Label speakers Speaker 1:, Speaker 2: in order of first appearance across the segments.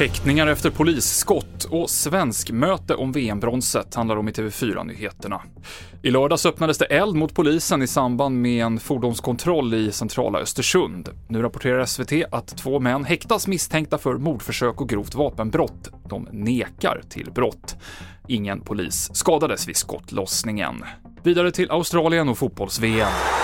Speaker 1: Häktningar efter polisskott och svensk möte om VM-bronset handlar om i TV4-nyheterna. I lördags öppnades det eld mot polisen i samband med en fordonskontroll i centrala Östersund. Nu rapporterar SVT att två män häktas misstänkta för mordförsök och grovt vapenbrott. De nekar till brott. Ingen polis skadades vid skottlossningen. Vidare till Australien och fotbolls-VM.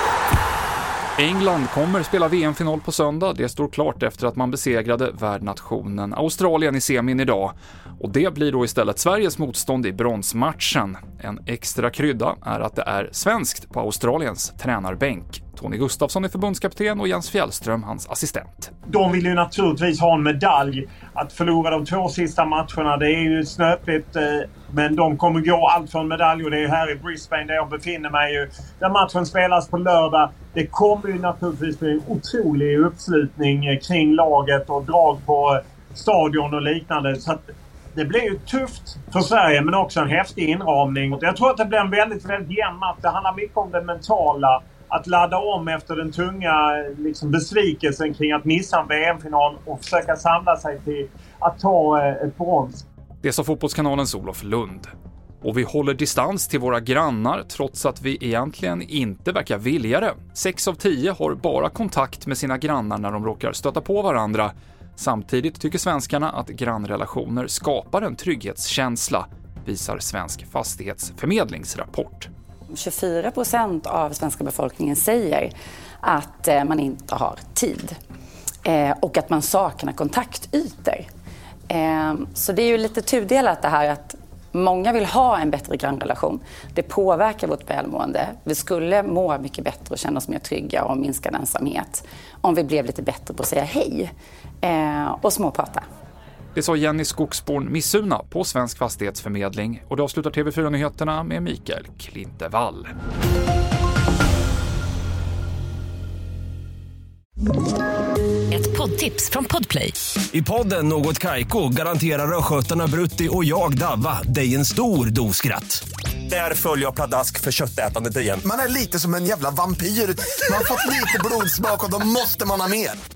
Speaker 1: England kommer spela VM-final på söndag. Det står klart efter att man besegrade värdnationen Australien i semin idag. Och det blir då istället Sveriges motstånd i bronsmatchen. En extra krydda är att det är svenskt på Australiens tränarbänk. Tony Gustafsson är förbundskapten och Jens Fjällström hans assistent.
Speaker 2: De vill ju naturligtvis ha en medalj. Att förlora de två sista matcherna, det är ju snöpligt. Eh, men de kommer gå allt för en medalj och det är här i Brisbane där jag befinner mig. ju, Där matchen spelas på lördag. Det kommer ju naturligtvis bli en otrolig uppslutning eh, kring laget och drag på eh, stadion och liknande. Så det blir ju tufft för Sverige men också en häftig inramning. Jag tror att det blir en väldigt, väldigt jämn match. Det handlar mycket om det mentala att ladda om efter den tunga liksom, besvikelsen kring att missa en VM-final och försöka samla sig till att ta eh, ett brons.
Speaker 1: Det sa Fotbollskanalens Olof Lund. Och vi håller distans till våra grannar trots att vi egentligen inte verkar vilja det. Sex av tio har bara kontakt med sina grannar när de råkar stöta på varandra. Samtidigt tycker svenskarna att grannrelationer skapar en trygghetskänsla, visar Svensk Fastighetsförmedlingsrapport.
Speaker 3: 24 procent av svenska befolkningen säger att eh, man inte har tid eh, och att man saknar kontaktytor. Eh, så det är ju lite tudelat det här att många vill ha en bättre grannrelation. Det påverkar vårt välmående. Vi skulle må mycket bättre och känna oss mer trygga och minska ensamhet om vi blev lite bättre på att säga hej och småprata.
Speaker 1: Det sa Jenny Skogsborn Missuna på Svensk Fastighetsförmedling och det avslutar TV4-nyheterna med Mikael Klintevall.
Speaker 4: Ett poddtips från Podplay.
Speaker 5: I podden Något Kaiko garanterar östgötarna Brutti och jag, Davva, dig en stor dos skratt. Där följer jag pladask för köttätandet igen.
Speaker 6: Man är lite som en jävla vampyr. Man har fått lite blodsmak och då måste man ha mer.